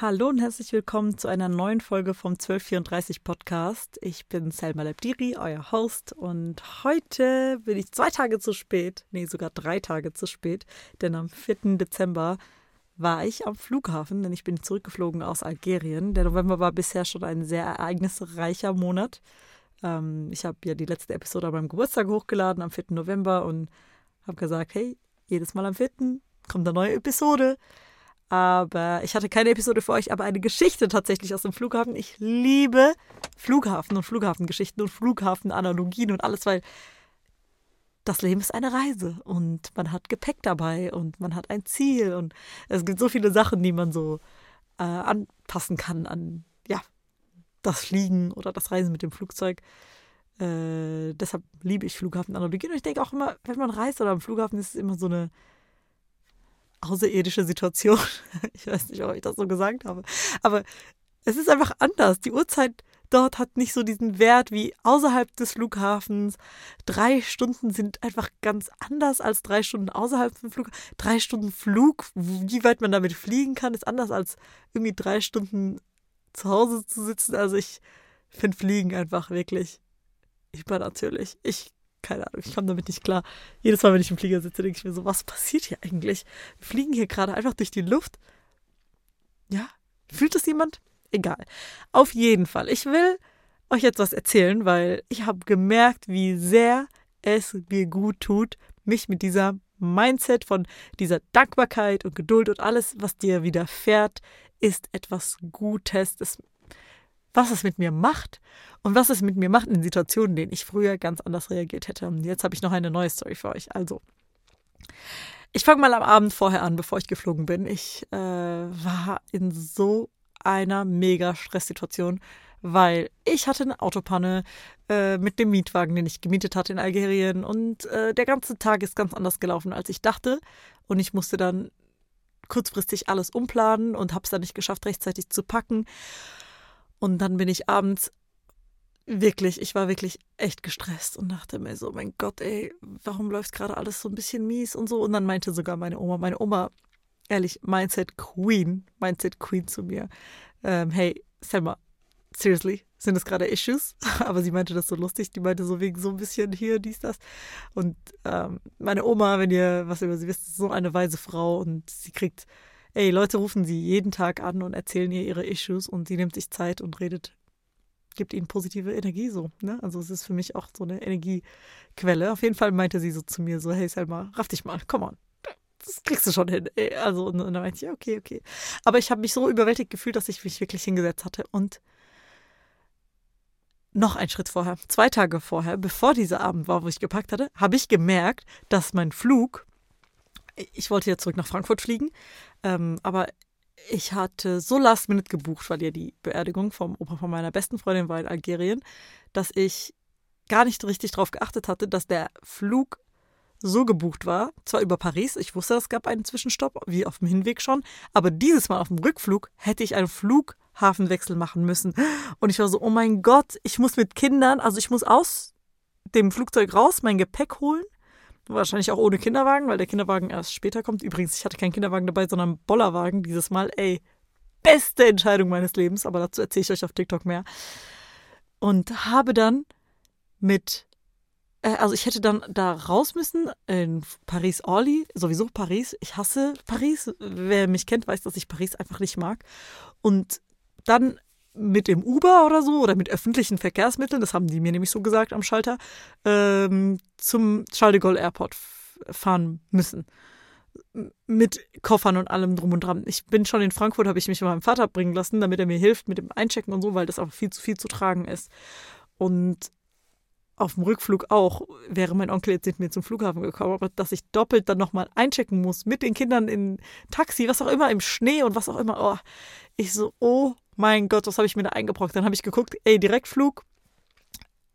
Hallo und herzlich willkommen zu einer neuen Folge vom 1234 Podcast. Ich bin Selma Lebdiri, euer Host und heute bin ich zwei Tage zu spät, nee, sogar drei Tage zu spät, denn am 4. Dezember war ich am Flughafen, denn ich bin zurückgeflogen aus Algerien. Der November war bisher schon ein sehr ereignisreicher Monat. Ähm, ich habe ja die letzte Episode an meinem Geburtstag hochgeladen am 4. November und habe gesagt, hey, jedes Mal am 4. kommt eine neue Episode. Aber ich hatte keine Episode für euch, aber eine Geschichte tatsächlich aus dem Flughafen. Ich liebe Flughafen und Flughafengeschichten und Flughafenanalogien und alles, weil das Leben ist eine Reise und man hat Gepäck dabei und man hat ein Ziel und es gibt so viele Sachen, die man so äh, anpassen kann an ja das Fliegen oder das Reisen mit dem Flugzeug. Äh, deshalb liebe ich Flughafenanalogien und ich denke auch immer, wenn man reist oder am Flughafen ist es immer so eine außerirdische Situation. Ich weiß nicht, ob ich das so gesagt habe. Aber es ist einfach anders. Die Uhrzeit dort hat nicht so diesen Wert wie außerhalb des Flughafens. Drei Stunden sind einfach ganz anders als drei Stunden außerhalb vom Flug. Drei Stunden Flug, wie weit man damit fliegen kann, ist anders als irgendwie drei Stunden zu Hause zu sitzen. Also ich finde Fliegen einfach wirklich übernatürlich. Ich keine Ahnung, ich komme damit nicht klar. Jedes Mal, wenn ich im Flieger sitze, denke ich mir so, was passiert hier eigentlich? Wir fliegen hier gerade einfach durch die Luft. Ja, fühlt das jemand? Egal. Auf jeden Fall. Ich will euch jetzt was erzählen, weil ich habe gemerkt, wie sehr es mir gut tut, mich mit dieser Mindset von dieser Dankbarkeit und Geduld und alles, was dir widerfährt, ist etwas Gutes. Das was es mit mir macht und was es mit mir macht in Situationen, in denen ich früher ganz anders reagiert hätte. Und jetzt habe ich noch eine neue Story für euch. Also, ich fange mal am Abend vorher an, bevor ich geflogen bin. Ich äh, war in so einer mega Stresssituation, weil ich hatte eine Autopanne äh, mit dem Mietwagen, den ich gemietet hatte in Algerien und äh, der ganze Tag ist ganz anders gelaufen, als ich dachte. Und ich musste dann kurzfristig alles umplanen und habe es dann nicht geschafft, rechtzeitig zu packen. Und dann bin ich abends wirklich, ich war wirklich echt gestresst und dachte mir so, mein Gott, ey, warum läuft gerade alles so ein bisschen mies und so. Und dann meinte sogar meine Oma, meine Oma, ehrlich, Mindset Queen, Mindset Queen zu mir, ähm, hey, Selma, seriously, sind das gerade Issues? Aber sie meinte das so lustig, die meinte so wegen so ein bisschen hier, dies, das. Und ähm, meine Oma, wenn ihr was über sie wisst, ist so eine weise Frau und sie kriegt ey, Leute rufen sie jeden Tag an und erzählen ihr ihre Issues und sie nimmt sich Zeit und redet, gibt ihnen positive Energie so. Ne? Also es ist für mich auch so eine Energiequelle. Auf jeden Fall meinte sie so zu mir so, hey Selma, raff dich mal, komm on. Das kriegst du schon hin. Ey. Also, und, und dann meinte ich, ja, okay, okay. Aber ich habe mich so überwältigt gefühlt, dass ich mich wirklich hingesetzt hatte und noch einen Schritt vorher, zwei Tage vorher, bevor dieser Abend war, wo ich gepackt hatte, habe ich gemerkt, dass mein Flug ich wollte ja zurück nach Frankfurt fliegen, ähm, aber ich hatte so last minute gebucht, weil ja die Beerdigung vom Opa von meiner besten Freundin war in Algerien, dass ich gar nicht richtig darauf geachtet hatte, dass der Flug so gebucht war, zwar über Paris, ich wusste, es gab einen Zwischenstopp, wie auf dem Hinweg schon, aber dieses Mal auf dem Rückflug hätte ich einen Flughafenwechsel machen müssen. Und ich war so, oh mein Gott, ich muss mit Kindern, also ich muss aus dem Flugzeug raus, mein Gepäck holen Wahrscheinlich auch ohne Kinderwagen, weil der Kinderwagen erst später kommt. Übrigens, ich hatte keinen Kinderwagen dabei, sondern einen Bollerwagen dieses Mal. Ey, beste Entscheidung meines Lebens, aber dazu erzähle ich euch auf TikTok mehr. Und habe dann mit, äh, also ich hätte dann da raus müssen in Paris-Orly, sowieso Paris. Ich hasse Paris. Wer mich kennt, weiß, dass ich Paris einfach nicht mag. Und dann mit dem Uber oder so oder mit öffentlichen Verkehrsmitteln, das haben die mir nämlich so gesagt am Schalter, ähm, zum Charles de Gaulle Airport fahren müssen. Mit Koffern und allem drum und dran. Ich bin schon in Frankfurt, habe ich mich mit meinem Vater bringen lassen, damit er mir hilft mit dem Einchecken und so, weil das auch viel zu viel zu tragen ist. Und auf dem Rückflug auch, wäre mein Onkel jetzt mit mir zum Flughafen gekommen, aber dass ich doppelt dann nochmal einchecken muss, mit den Kindern in Taxi, was auch immer, im Schnee und was auch immer. Oh, ich so, oh mein Gott, was habe ich mir da eingebrockt? Dann habe ich geguckt, ey, Direktflug,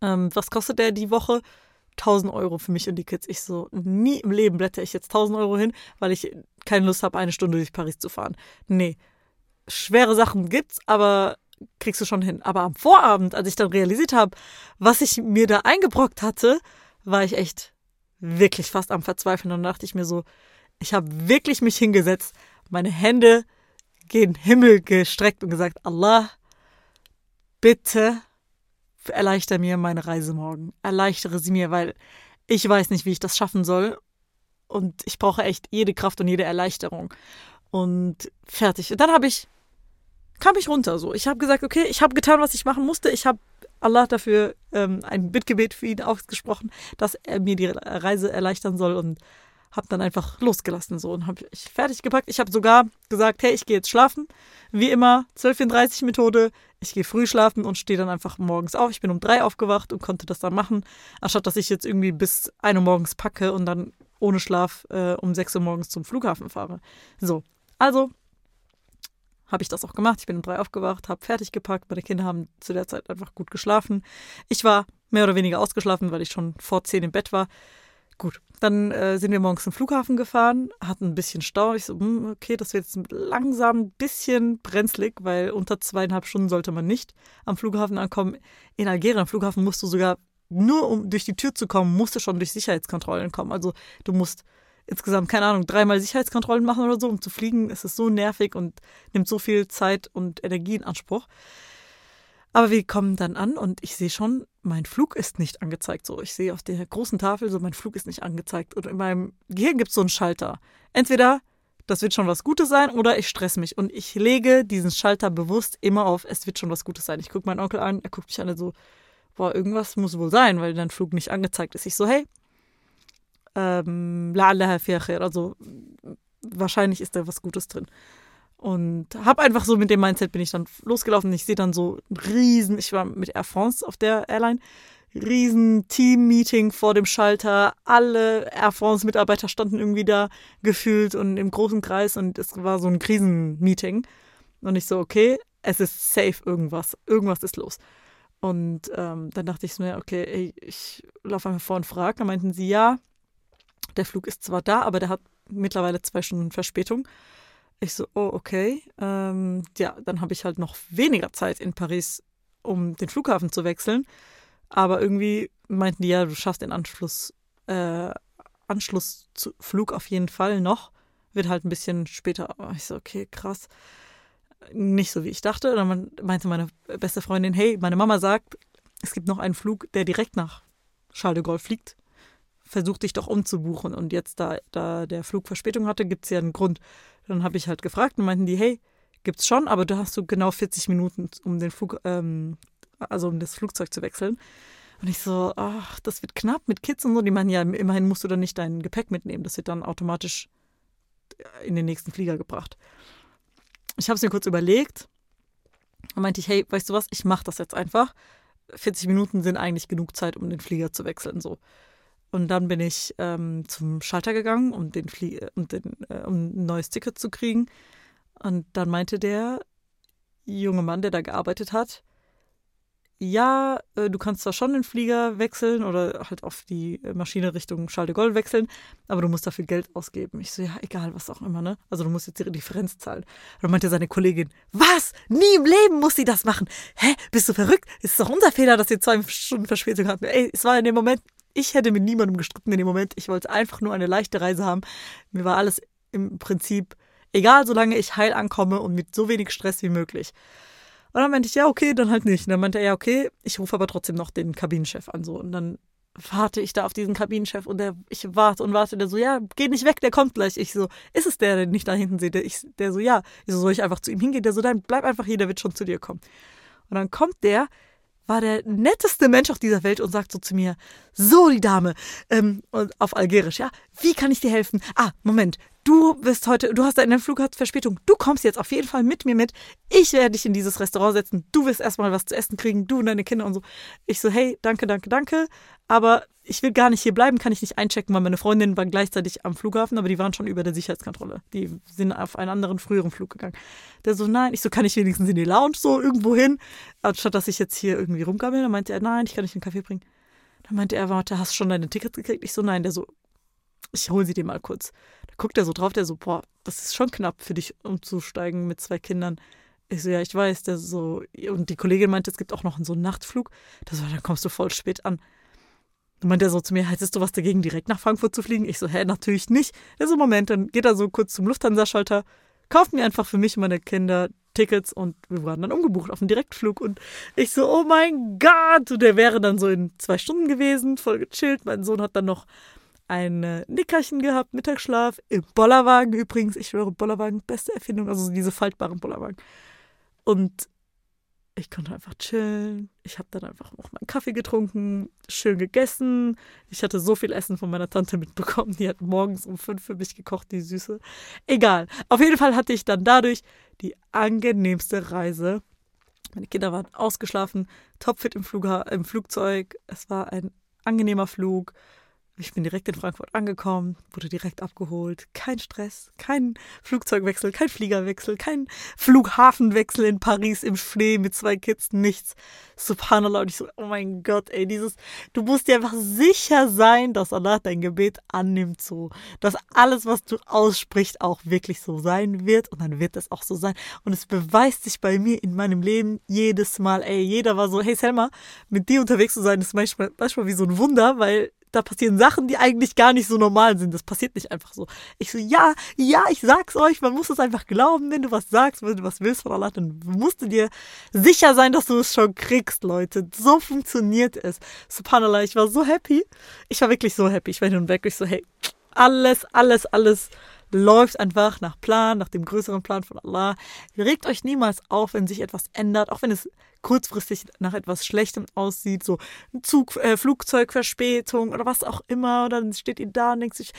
ähm, was kostet der die Woche? 1000 Euro für mich und die Kids. Ich so, nie im Leben blätter ich jetzt 1000 Euro hin, weil ich keine Lust habe, eine Stunde durch Paris zu fahren. Nee, schwere Sachen gibt's, aber kriegst du schon hin. Aber am Vorabend, als ich dann realisiert habe, was ich mir da eingebrockt hatte, war ich echt wirklich fast am Verzweifeln. Und dann dachte ich mir so, ich habe wirklich mich hingesetzt, meine Hände gen Himmel gestreckt und gesagt, Allah, bitte erleichter mir meine Reise morgen. Erleichtere sie mir, weil ich weiß nicht, wie ich das schaffen soll. Und ich brauche echt jede Kraft und jede Erleichterung. Und fertig. Und dann habe ich, kam ich runter so. Ich habe gesagt, okay, ich habe getan, was ich machen musste. Ich habe Allah dafür ähm, ein Bittgebet für ihn ausgesprochen, dass er mir die Reise erleichtern soll und habe dann einfach losgelassen so und habe ich fertig gepackt. Ich habe sogar gesagt, hey, ich gehe jetzt schlafen. Wie immer, 12.34 Methode. Ich gehe früh schlafen und stehe dann einfach morgens auf. Ich bin um drei aufgewacht und konnte das dann machen, anstatt dass ich jetzt irgendwie bis 1 Uhr morgens packe und dann ohne Schlaf äh, um 6 Uhr morgens zum Flughafen fahre. So, also habe ich das auch gemacht. Ich bin um drei aufgewacht, habe fertig gepackt. Meine Kinder haben zu der Zeit einfach gut geschlafen. Ich war mehr oder weniger ausgeschlafen, weil ich schon vor zehn im Bett war. Gut, dann äh, sind wir morgens zum Flughafen gefahren, hatten ein bisschen Stau. Ich so, hm, okay, das wird jetzt langsam ein bisschen brenzlig, weil unter zweieinhalb Stunden sollte man nicht am Flughafen ankommen. In Algerien am Flughafen musst du sogar, nur um durch die Tür zu kommen, musst du schon durch Sicherheitskontrollen kommen. Also du musst insgesamt, keine Ahnung, dreimal Sicherheitskontrollen machen oder so, um zu fliegen. Es ist so nervig und nimmt so viel Zeit und Energie in Anspruch. Aber wir kommen dann an und ich sehe schon, mein Flug ist nicht angezeigt. So, ich sehe auf der großen Tafel so, mein Flug ist nicht angezeigt. Und in meinem Gehirn gibt es so einen Schalter. Entweder das wird schon was Gutes sein oder ich stress mich. Und ich lege diesen Schalter bewusst immer auf, es wird schon was Gutes sein. Ich gucke meinen Onkel an, er guckt mich an und so, boah, irgendwas muss wohl sein, weil dein Flug nicht angezeigt ist. Ich so, hey, ähm, also wahrscheinlich ist da was Gutes drin. Und habe einfach so mit dem Mindset bin ich dann losgelaufen. Ich sehe dann so ein riesen, ich war mit Air France auf der Airline, riesen Team-Meeting vor dem Schalter. Alle Air France-Mitarbeiter standen irgendwie da gefühlt und im großen Kreis und es war so ein Krisenmeeting. Und ich so, okay, es ist safe irgendwas. Irgendwas ist los. Und ähm, dann dachte ich mir, okay, ey, ich laufe einfach vor und frage. Dann meinten sie, ja, der Flug ist zwar da, aber der hat mittlerweile zwei Stunden Verspätung. Ich so, oh, okay. Ähm, ja, dann habe ich halt noch weniger Zeit in Paris, um den Flughafen zu wechseln. Aber irgendwie meinten die ja, du schaffst den Anschluss, äh, Anschlussflug auf jeden Fall noch. Wird halt ein bisschen später. Ich so, okay, krass. Nicht so, wie ich dachte. dann meinte meine beste Freundin, hey, meine Mama sagt, es gibt noch einen Flug, der direkt nach Charles de Gaulle fliegt. Versuch dich doch umzubuchen. Und jetzt, da, da der Flug Verspätung hatte, gibt es ja einen Grund. Dann habe ich halt gefragt und meinten die, hey, gibt's schon, aber du hast so genau 40 Minuten, um den Flug, ähm, also um das Flugzeug zu wechseln. Und ich so, ach, das wird knapp mit Kids und so. Die meinen, ja, immerhin musst du dann nicht dein Gepäck mitnehmen. Das wird dann automatisch in den nächsten Flieger gebracht. Ich habe es mir kurz überlegt. Dann meinte ich, hey, weißt du was, ich mache das jetzt einfach. 40 Minuten sind eigentlich genug Zeit, um den Flieger zu wechseln. So. Und dann bin ich ähm, zum Schalter gegangen, um, den Flie um, den, äh, um ein neues Ticket zu kriegen. Und dann meinte der junge Mann, der da gearbeitet hat, ja, äh, du kannst zwar schon den Flieger wechseln oder halt auf die Maschine Richtung Charles de wechseln, aber du musst dafür Geld ausgeben. Ich so, ja, egal, was auch immer, ne? Also du musst jetzt die Differenz zahlen. dann meinte seine Kollegin, was? Nie im Leben muss sie das machen. Hä? Bist du verrückt? Ist doch unser Fehler, dass ihr zwei Stunden Verspätung habt. Ey, es war in dem Moment, ich hätte mit niemandem gestritten in dem Moment. Ich wollte einfach nur eine leichte Reise haben. Mir war alles im Prinzip egal, solange ich heil ankomme und mit so wenig Stress wie möglich. Und dann meinte ich, ja, okay, dann halt nicht. Und dann meinte er, ja, okay, ich rufe aber trotzdem noch den Kabinenchef an. So. Und dann warte ich da auf diesen Kabinenchef und der, ich warte und warte, der so, ja, geh nicht weg, der kommt gleich. Ich so, ist es der, den ich da hinten sehe? Der, ich, der so, ja. Ich so, soll ich einfach zu ihm hingehen? Der so, dann bleib einfach hier, der wird schon zu dir kommen. Und dann kommt der, war der netteste Mensch auf dieser Welt und sagt so zu mir, so die Dame, ähm, auf Algerisch, ja, wie kann ich dir helfen? Ah, Moment, du bist heute, du hast deine Verspätung, du kommst jetzt auf jeden Fall mit mir mit, ich werde dich in dieses Restaurant setzen, du wirst erstmal was zu essen kriegen, du und deine Kinder und so. Ich so, hey, danke, danke, danke, aber ich will gar nicht hier bleiben, kann ich nicht einchecken, weil meine Freundinnen waren gleichzeitig am Flughafen, aber die waren schon über der Sicherheitskontrolle. Die sind auf einen anderen früheren Flug gegangen. Der so, nein, ich so, kann ich wenigstens in die Lounge so irgendwo hin, anstatt dass ich jetzt hier irgendwie rumgammel. Dann meinte er, nein, ich kann nicht einen Kaffee bringen. Dann meinte er, warte, hast du schon deine Tickets gekriegt? Ich so, nein, der so, ich hole sie dir mal kurz. Da guckt er so drauf, der so, boah, das ist schon knapp für dich umzusteigen mit zwei Kindern. Ich so, ja, ich weiß, der so, und die Kollegin meinte, es gibt auch noch so einen Nachtflug. Das so, dann kommst du voll spät an. Dann meinte er so zu mir, hättest du was dagegen, direkt nach Frankfurt zu fliegen? Ich so, hä, natürlich nicht. Er so, Moment, dann geht er so kurz zum Lufthansa-Schalter, kauft mir einfach für mich und meine Kinder Tickets und wir waren dann umgebucht auf einen Direktflug und ich so, oh mein Gott, und der wäre dann so in zwei Stunden gewesen, voll gechillt. Mein Sohn hat dann noch ein Nickerchen gehabt, Mittagsschlaf im Bollerwagen übrigens. Ich schwöre, Bollerwagen, beste Erfindung, also diese faltbaren Bollerwagen. Und ich konnte einfach chillen. Ich habe dann einfach noch meinen Kaffee getrunken, schön gegessen. Ich hatte so viel Essen von meiner Tante mitbekommen. Die hat morgens um fünf für mich gekocht, die Süße. Egal. Auf jeden Fall hatte ich dann dadurch die angenehmste Reise. Meine Kinder waren ausgeschlafen, topfit im, im Flugzeug. Es war ein angenehmer Flug. Ich bin direkt in Frankfurt angekommen, wurde direkt abgeholt. Kein Stress, kein Flugzeugwechsel, kein Fliegerwechsel, kein Flughafenwechsel in Paris im Schnee mit zwei Kids, nichts. Subhanallah. Und ich so, oh mein Gott, ey, dieses, du musst dir einfach sicher sein, dass Allah dein Gebet annimmt so. Dass alles, was du aussprichst, auch wirklich so sein wird. Und dann wird es auch so sein. Und es beweist sich bei mir in meinem Leben jedes Mal, ey, jeder war so, hey Selma, mit dir unterwegs zu sein, ist manchmal, manchmal wie so ein Wunder, weil da passieren Sachen, die eigentlich gar nicht so normal sind. Das passiert nicht einfach so. Ich so, ja, ja, ich sag's euch, man muss es einfach glauben, wenn du was sagst, wenn du was willst von Allah, dann musst du dir sicher sein, dass du es schon kriegst, Leute. So funktioniert es. Subhanallah, ich war so happy. Ich war wirklich so happy. Ich war hin und weg. Ich so, hey, alles, alles, alles läuft einfach nach Plan, nach dem größeren Plan von Allah. Regt euch niemals auf, wenn sich etwas ändert, auch wenn es kurzfristig nach etwas Schlechtem aussieht, so Zug, äh, Flugzeugverspätung oder was auch immer, oder dann steht ihr da und denkt sich,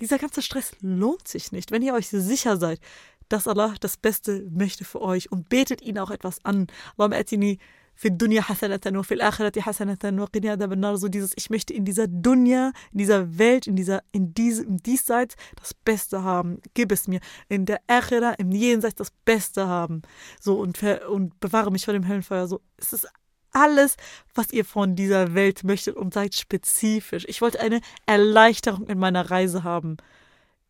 dieser ganze Stress lohnt sich nicht, wenn ihr euch sicher seid, dass Allah das Beste möchte für euch und betet ihn auch etwas an. Allahumma für Dunya Hasanatan und für Akhirati Hasanatan und Qina so dieses, ich möchte in dieser Dunya, in dieser Welt, in dieser, in diesem Diesseits das Beste haben. Gib es mir. In der Akhira, im Jenseits das Beste haben. So und, und bewahre mich vor dem Höllenfeuer. So, es ist alles, was ihr von dieser Welt möchtet und seid spezifisch. Ich wollte eine Erleichterung in meiner Reise haben.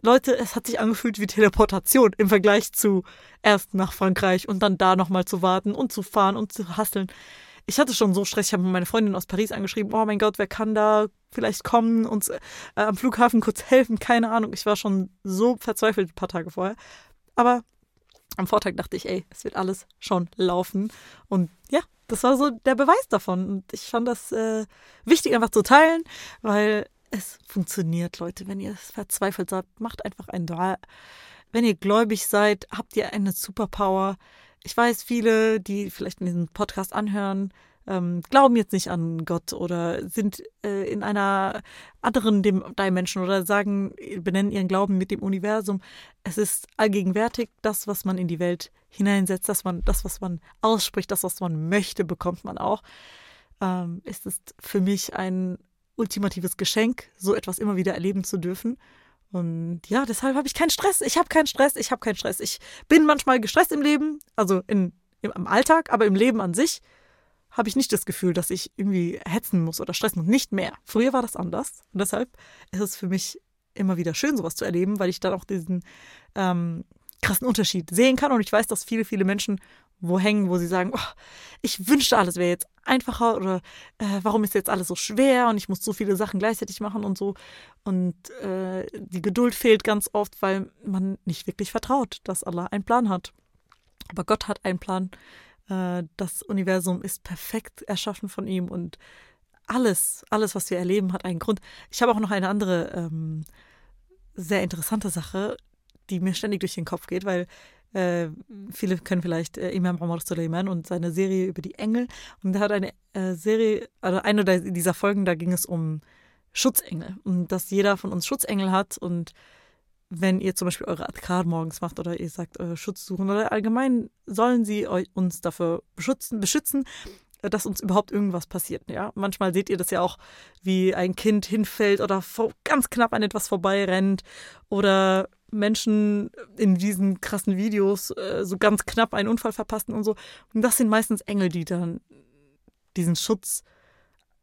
Leute, es hat sich angefühlt wie Teleportation im Vergleich zu erst nach Frankreich und dann da nochmal zu warten und zu fahren und zu hasseln. Ich hatte schon so Stress. Ich habe meine Freundin aus Paris angeschrieben. Oh mein Gott, wer kann da vielleicht kommen, uns äh, am Flughafen kurz helfen? Keine Ahnung. Ich war schon so verzweifelt ein paar Tage vorher. Aber am Vortag dachte ich, ey, es wird alles schon laufen. Und ja, das war so der Beweis davon. Und ich fand das äh, wichtig, einfach zu teilen, weil es funktioniert, Leute. Wenn ihr verzweifelt seid, macht einfach ein Dua. Wenn ihr gläubig seid, habt ihr eine Superpower. Ich weiß, viele, die vielleicht diesen Podcast anhören, ähm, glauben jetzt nicht an Gott oder sind äh, in einer anderen Dimension oder sagen, benennen ihren Glauben mit dem Universum. Es ist allgegenwärtig, das, was man in die Welt hineinsetzt, das, man, das was man ausspricht, das, was man möchte, bekommt man auch. Ähm, es ist für mich ein ultimatives Geschenk, so etwas immer wieder erleben zu dürfen. Und ja, deshalb habe ich keinen Stress. Ich habe keinen Stress. Ich habe keinen Stress. Ich bin manchmal gestresst im Leben, also in, im, im Alltag, aber im Leben an sich habe ich nicht das Gefühl, dass ich irgendwie hetzen muss oder stressen muss. Nicht mehr. Früher war das anders. Und deshalb ist es für mich immer wieder schön, sowas zu erleben, weil ich dann auch diesen ähm, krassen Unterschied sehen kann. Und ich weiß, dass viele, viele Menschen wo hängen, wo sie sagen, oh, ich wünschte, alles wäre jetzt einfacher oder äh, warum ist jetzt alles so schwer und ich muss so viele Sachen gleichzeitig machen und so. Und äh, die Geduld fehlt ganz oft, weil man nicht wirklich vertraut, dass Allah einen Plan hat. Aber Gott hat einen Plan. Äh, das Universum ist perfekt erschaffen von ihm und alles, alles, was wir erleben, hat einen Grund. Ich habe auch noch eine andere ähm, sehr interessante Sache, die mir ständig durch den Kopf geht, weil äh, viele kennen vielleicht äh, Imam Omar Suleiman und seine Serie über die Engel. Und er hat eine äh, Serie, also eine dieser Folgen, da ging es um Schutzengel. Und dass jeder von uns Schutzengel hat. Und wenn ihr zum Beispiel eure Adkar morgens macht oder ihr sagt, eure Schutz suchen oder allgemein sollen sie euch, uns dafür beschützen, beschützen, dass uns überhaupt irgendwas passiert. Ja? Manchmal seht ihr das ja auch, wie ein Kind hinfällt oder ganz knapp an etwas vorbeirennt oder Menschen in diesen krassen Videos äh, so ganz knapp einen Unfall verpassen und so. Und das sind meistens Engel, die dann diesen Schutz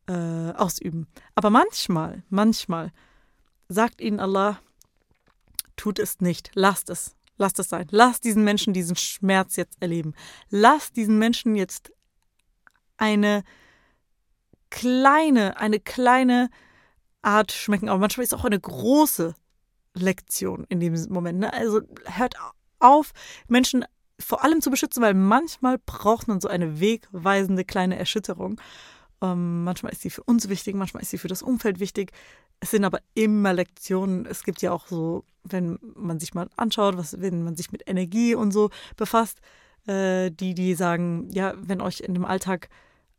äh, ausüben. Aber manchmal, manchmal sagt ihnen Allah, tut es nicht, lasst es, lasst es sein. Lasst diesen Menschen diesen Schmerz jetzt erleben. Lasst diesen Menschen jetzt eine kleine, eine kleine Art schmecken. Aber manchmal ist auch eine große Lektion in dem Moment. Ne? Also hört auf, Menschen vor allem zu beschützen, weil manchmal braucht man so eine wegweisende kleine Erschütterung. Ähm, manchmal ist sie für uns wichtig, manchmal ist sie für das Umfeld wichtig. Es sind aber immer Lektionen. Es gibt ja auch so, wenn man sich mal anschaut, was, wenn man sich mit Energie und so befasst, äh, die, die sagen, ja, wenn euch in dem Alltag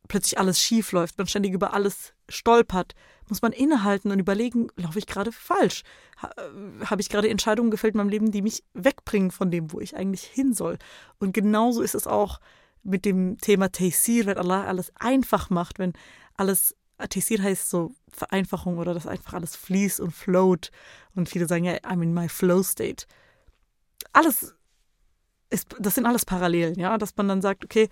plötzlich alles schief läuft, man ständig über alles stolpert, muss man innehalten und überlegen, laufe ich gerade falsch? Äh, Habe ich gerade Entscheidungen gefällt in meinem Leben, die mich wegbringen von dem, wo ich eigentlich hin soll? Und genauso ist es auch mit dem Thema Taysir, wenn Allah alles einfach macht, wenn alles, Taysir heißt so Vereinfachung oder dass einfach alles fließt und float. Und viele sagen ja, I'm in my flow state. Alles ist, das sind alles Parallelen, ja, dass man dann sagt, okay,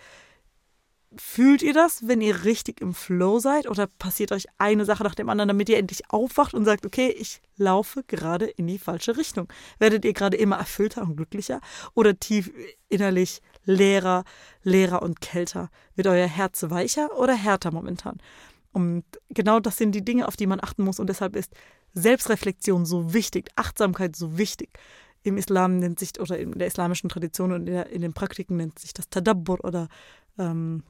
Fühlt ihr das, wenn ihr richtig im Flow seid oder passiert euch eine Sache nach dem anderen, damit ihr endlich aufwacht und sagt, okay, ich laufe gerade in die falsche Richtung? Werdet ihr gerade immer erfüllter und glücklicher oder tief innerlich leerer, leerer und kälter? Wird euer Herz weicher oder härter momentan? Und genau das sind die Dinge, auf die man achten muss und deshalb ist Selbstreflexion so wichtig, Achtsamkeit so wichtig. Im Islam nennt sich, oder in der islamischen Tradition und in, den Praktiken nennt sich das Tadabbur oder ähm,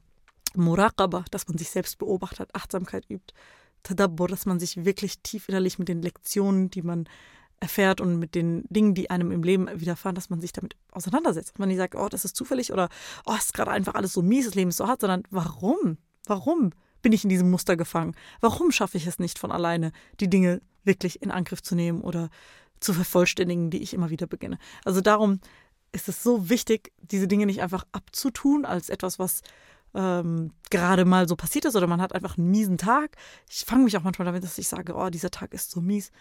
Muraqaba, dass man sich selbst beobachtet, Achtsamkeit übt, Tadabbur, dass man sich wirklich tief innerlich mit den Lektionen, die man erfährt und mit den Dingen, die einem im Leben widerfahren, dass man sich damit auseinandersetzt. Dass man nicht sagt, oh, das ist zufällig oder oh, es ist gerade einfach alles so mies, das Leben ist so hart, sondern warum? Warum bin ich in diesem Muster gefangen? Warum schaffe ich es nicht von alleine, die Dinge wirklich in Angriff zu nehmen oder zu vervollständigen, die ich immer wieder beginne? Also darum ist es so wichtig, diese Dinge nicht einfach abzutun als etwas, was ähm, gerade mal so passiert ist oder man hat einfach einen miesen Tag. Ich fange mich auch manchmal damit, dass ich sage, oh, dieser Tag ist so mies.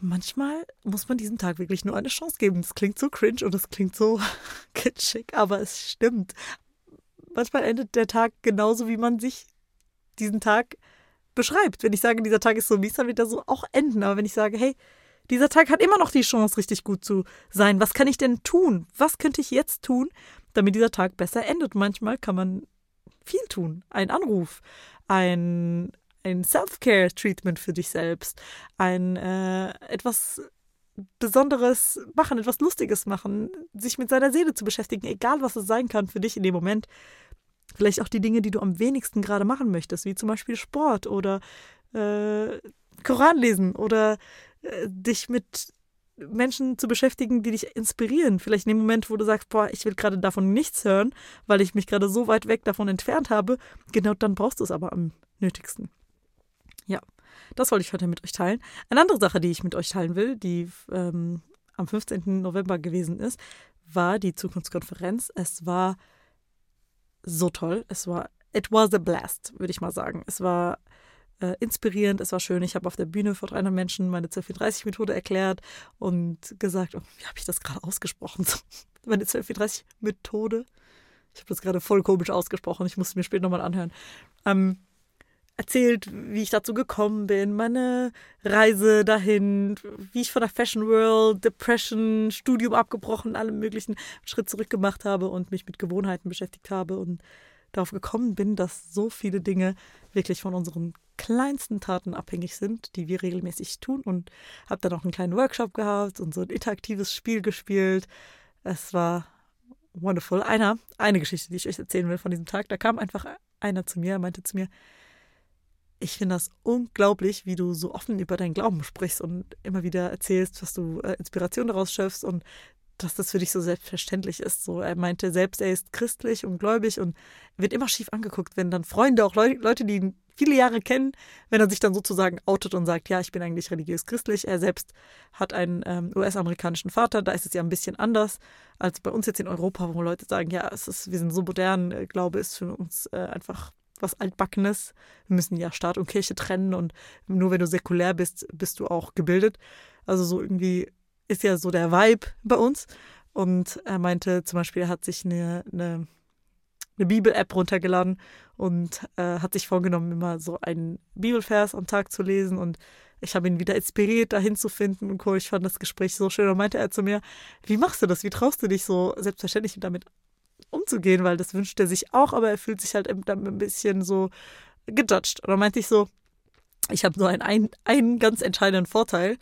Manchmal muss man diesem Tag wirklich nur eine Chance geben. Das klingt so cringe und das klingt so kitschig, aber es stimmt. Manchmal endet der Tag genauso, wie man sich diesen Tag beschreibt. Wenn ich sage, dieser Tag ist so mies, dann wird er so auch enden. Aber wenn ich sage, hey, dieser Tag hat immer noch die Chance, richtig gut zu sein. Was kann ich denn tun? Was könnte ich jetzt tun, damit dieser Tag besser endet? Manchmal kann man viel tun. Ein Anruf, ein, ein Self-Care-Treatment für dich selbst, ein äh, etwas Besonderes machen, etwas Lustiges machen, sich mit seiner Seele zu beschäftigen, egal was es sein kann für dich in dem Moment. Vielleicht auch die Dinge, die du am wenigsten gerade machen möchtest, wie zum Beispiel Sport oder äh, Koran lesen oder äh, dich mit Menschen zu beschäftigen, die dich inspirieren. Vielleicht in dem Moment, wo du sagst, boah, ich will gerade davon nichts hören, weil ich mich gerade so weit weg davon entfernt habe, genau dann brauchst du es aber am nötigsten. Ja, das wollte ich heute mit euch teilen. Eine andere Sache, die ich mit euch teilen will, die ähm, am 15. November gewesen ist, war die Zukunftskonferenz. Es war so toll. Es war, it was a blast, würde ich mal sagen. Es war äh, inspirierend, es war schön. Ich habe auf der Bühne vor 300 Menschen meine 1234-Methode erklärt und gesagt, oh, wie habe ich das gerade ausgesprochen? meine 1234-Methode. Ich habe das gerade voll komisch ausgesprochen. Ich musste mir später nochmal anhören. Ähm, erzählt, wie ich dazu gekommen bin, meine Reise dahin, wie ich von der Fashion World, Depression, Studium abgebrochen, allem möglichen Schritt zurück gemacht habe und mich mit Gewohnheiten beschäftigt habe und darauf gekommen bin, dass so viele Dinge wirklich von unseren kleinsten Taten abhängig sind, die wir regelmäßig tun. Und habe dann auch einen kleinen Workshop gehabt und so ein interaktives Spiel gespielt. Es war wonderful. Einer, eine Geschichte, die ich euch erzählen will von diesem Tag. Da kam einfach einer zu mir, meinte zu mir, ich finde das unglaublich, wie du so offen über deinen Glauben sprichst und immer wieder erzählst, was du äh, Inspiration daraus schöpfst und dass das für dich so selbstverständlich ist. So, er meinte selbst, er ist christlich und gläubig und wird immer schief angeguckt, wenn dann Freunde, auch Leu Leute, die ihn viele Jahre kennen, wenn er sich dann sozusagen outet und sagt, ja, ich bin eigentlich religiös christlich. Er selbst hat einen ähm, US-amerikanischen Vater, da ist es ja ein bisschen anders als bei uns jetzt in Europa, wo Leute sagen, ja, es ist, wir sind so modern, Glaube ist für uns äh, einfach was Altbackenes. Wir müssen ja Staat und Kirche trennen und nur wenn du säkulär bist, bist du auch gebildet. Also so irgendwie ist ja so der Vibe bei uns. Und er meinte zum Beispiel, er hat sich eine, eine, eine Bibel-App runtergeladen und äh, hat sich vorgenommen, immer so einen Bibelvers am Tag zu lesen. Und ich habe ihn wieder inspiriert, dahin zu finden. Und ich fand das Gespräch so schön. Und meinte er zu mir, wie machst du das? Wie traust du dich so selbstverständlich damit umzugehen? Weil das wünscht er sich auch, aber er fühlt sich halt ein bisschen so gejudged. Und dann meinte ich so, ich habe nur einen, einen ganz entscheidenden Vorteil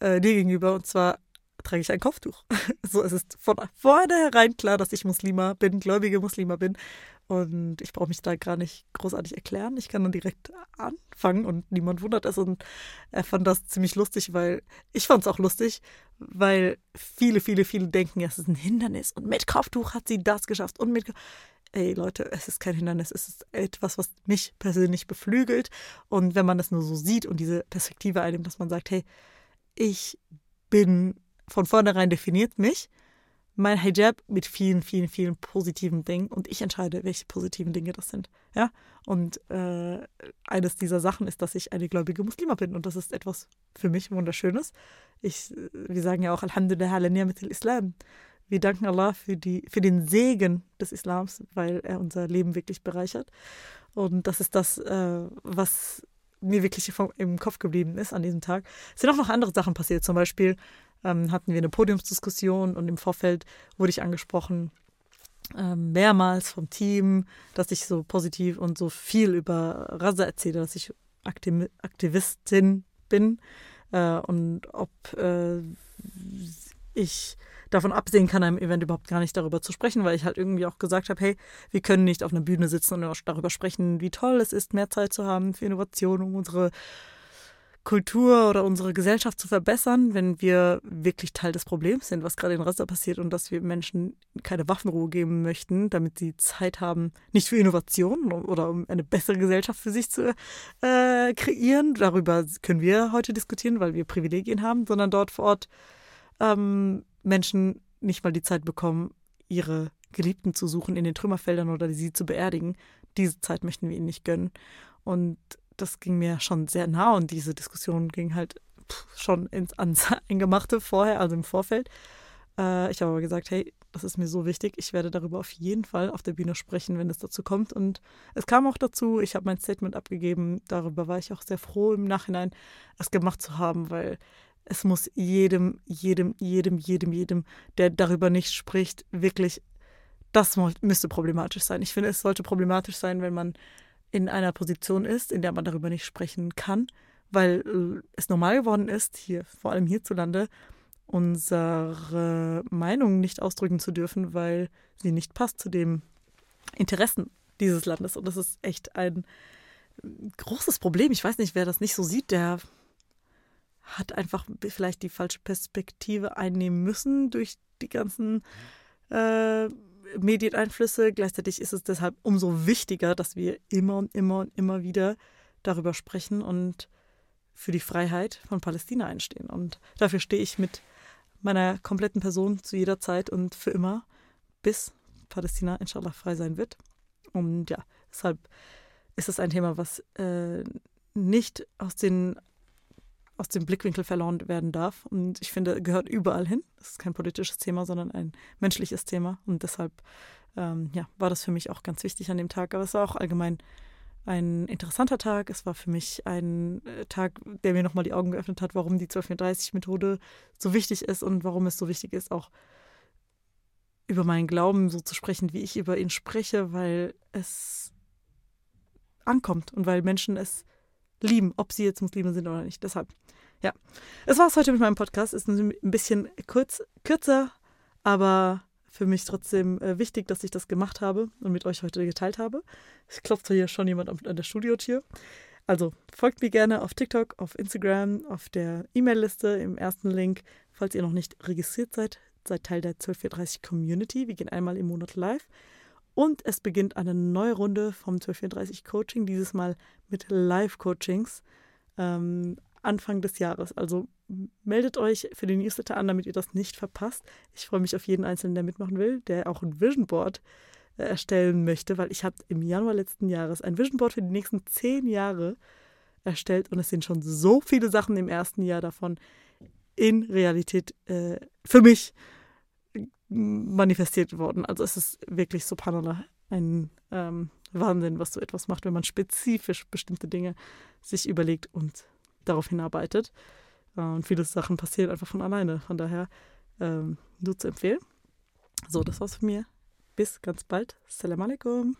äh, dir gegenüber. Und zwar trage ich ein Kopftuch. so es ist von vornherein klar, dass ich Muslima bin, gläubige Muslima bin. Und ich brauche mich da gar nicht großartig erklären. Ich kann dann direkt anfangen und niemand wundert es. Und er fand das ziemlich lustig, weil ich fand es auch lustig, weil viele, viele, viele denken, es ist ein Hindernis. Und mit Kopftuch hat sie das geschafft. Und mit ey Leute, es ist kein Hindernis, es ist etwas, was mich persönlich beflügelt. Und wenn man das nur so sieht und diese Perspektive einnimmt, dass man sagt, hey, ich bin von vornherein definiert mich, mein Hijab mit vielen, vielen, vielen positiven Dingen und ich entscheide, welche positiven Dinge das sind. Ja, und äh, eines dieser Sachen ist, dass ich eine gläubige Muslima bin und das ist etwas für mich Wunderschönes. Ich, wir sagen ja auch Alhamdulillah ala ni'matil Islam. Wir danken Allah für, die, für den Segen des Islams, weil er unser Leben wirklich bereichert. Und das ist das, äh, was mir wirklich im Kopf geblieben ist an diesem Tag. Es sind auch noch andere Sachen passiert. Zum Beispiel ähm, hatten wir eine Podiumsdiskussion und im Vorfeld wurde ich angesprochen, ähm, mehrmals vom Team, dass ich so positiv und so viel über Raza erzähle, dass ich Aktiv Aktivistin bin äh, und ob äh, ich davon absehen kann, einem Event überhaupt gar nicht darüber zu sprechen, weil ich halt irgendwie auch gesagt habe, hey, wir können nicht auf einer Bühne sitzen und darüber sprechen, wie toll es ist, mehr Zeit zu haben für Innovation, um unsere Kultur oder unsere Gesellschaft zu verbessern, wenn wir wirklich Teil des Problems sind, was gerade in Rasta passiert und dass wir Menschen keine Waffenruhe geben möchten, damit sie Zeit haben, nicht für Innovation oder um eine bessere Gesellschaft für sich zu äh, kreieren. Darüber können wir heute diskutieren, weil wir Privilegien haben, sondern dort vor Ort ähm, Menschen nicht mal die Zeit bekommen, ihre Geliebten zu suchen in den Trümmerfeldern oder sie zu beerdigen. Diese Zeit möchten wir ihnen nicht gönnen. Und das ging mir schon sehr nah und diese Diskussion ging halt schon ins Eingemachte vorher, also im Vorfeld. Äh, ich habe aber gesagt, hey, das ist mir so wichtig, ich werde darüber auf jeden Fall auf der Bühne sprechen, wenn es dazu kommt. Und es kam auch dazu, ich habe mein Statement abgegeben, darüber war ich auch sehr froh im Nachhinein, es gemacht zu haben, weil es muss jedem, jedem, jedem, jedem, jedem, der darüber nicht spricht, wirklich, das müsste problematisch sein. Ich finde, es sollte problematisch sein, wenn man in einer Position ist, in der man darüber nicht sprechen kann, weil äh, es normal geworden ist, hier, vor allem hierzulande, unsere Meinung nicht ausdrücken zu dürfen, weil sie nicht passt zu den Interessen dieses Landes. Und das ist echt ein großes Problem. Ich weiß nicht, wer das nicht so sieht, der hat einfach vielleicht die falsche Perspektive einnehmen müssen durch die ganzen äh, Medieneinflüsse. Gleichzeitig ist es deshalb umso wichtiger, dass wir immer und immer und immer wieder darüber sprechen und für die Freiheit von Palästina einstehen. Und dafür stehe ich mit meiner kompletten Person zu jeder Zeit und für immer, bis Palästina inshallah frei sein wird. Und ja, deshalb ist es ein Thema, was äh, nicht aus den aus dem Blickwinkel verloren werden darf. Und ich finde, gehört überall hin. Das ist kein politisches Thema, sondern ein menschliches Thema. Und deshalb ähm, ja, war das für mich auch ganz wichtig an dem Tag. Aber es war auch allgemein ein interessanter Tag. Es war für mich ein äh, Tag, der mir nochmal die Augen geöffnet hat, warum die 1230-Methode so wichtig ist und warum es so wichtig ist, auch über meinen Glauben so zu sprechen, wie ich über ihn spreche, weil es ankommt und weil Menschen es lieben, ob sie jetzt Muslime sind oder nicht. Deshalb, ja. Es war es heute mit meinem Podcast. Ist ein bisschen kurz, kürzer, aber für mich trotzdem äh, wichtig, dass ich das gemacht habe und mit euch heute geteilt habe. Es klopft hier schon jemand an der Studiotür. Also folgt mir gerne auf TikTok, auf Instagram, auf der E-Mail-Liste im ersten Link. Falls ihr noch nicht registriert seid, seid Teil der 1230 Community. Wir gehen einmal im Monat live. Und es beginnt eine neue Runde vom 1234 Coaching, dieses Mal mit Live-Coachings ähm, Anfang des Jahres. Also meldet euch für den Newsletter an, damit ihr das nicht verpasst. Ich freue mich auf jeden Einzelnen, der mitmachen will, der auch ein Vision Board äh, erstellen möchte, weil ich habe im Januar letzten Jahres ein Vision Board für die nächsten zehn Jahre erstellt und es sind schon so viele Sachen im ersten Jahr davon in Realität äh, für mich manifestiert worden. Also es ist wirklich subhanallah ein ähm, Wahnsinn, was so etwas macht, wenn man spezifisch bestimmte Dinge sich überlegt und darauf hinarbeitet. Äh, und viele Sachen passieren einfach von alleine. Von daher ähm, nur zu empfehlen. So, das war's von mir. Bis ganz bald. Salam alaikum.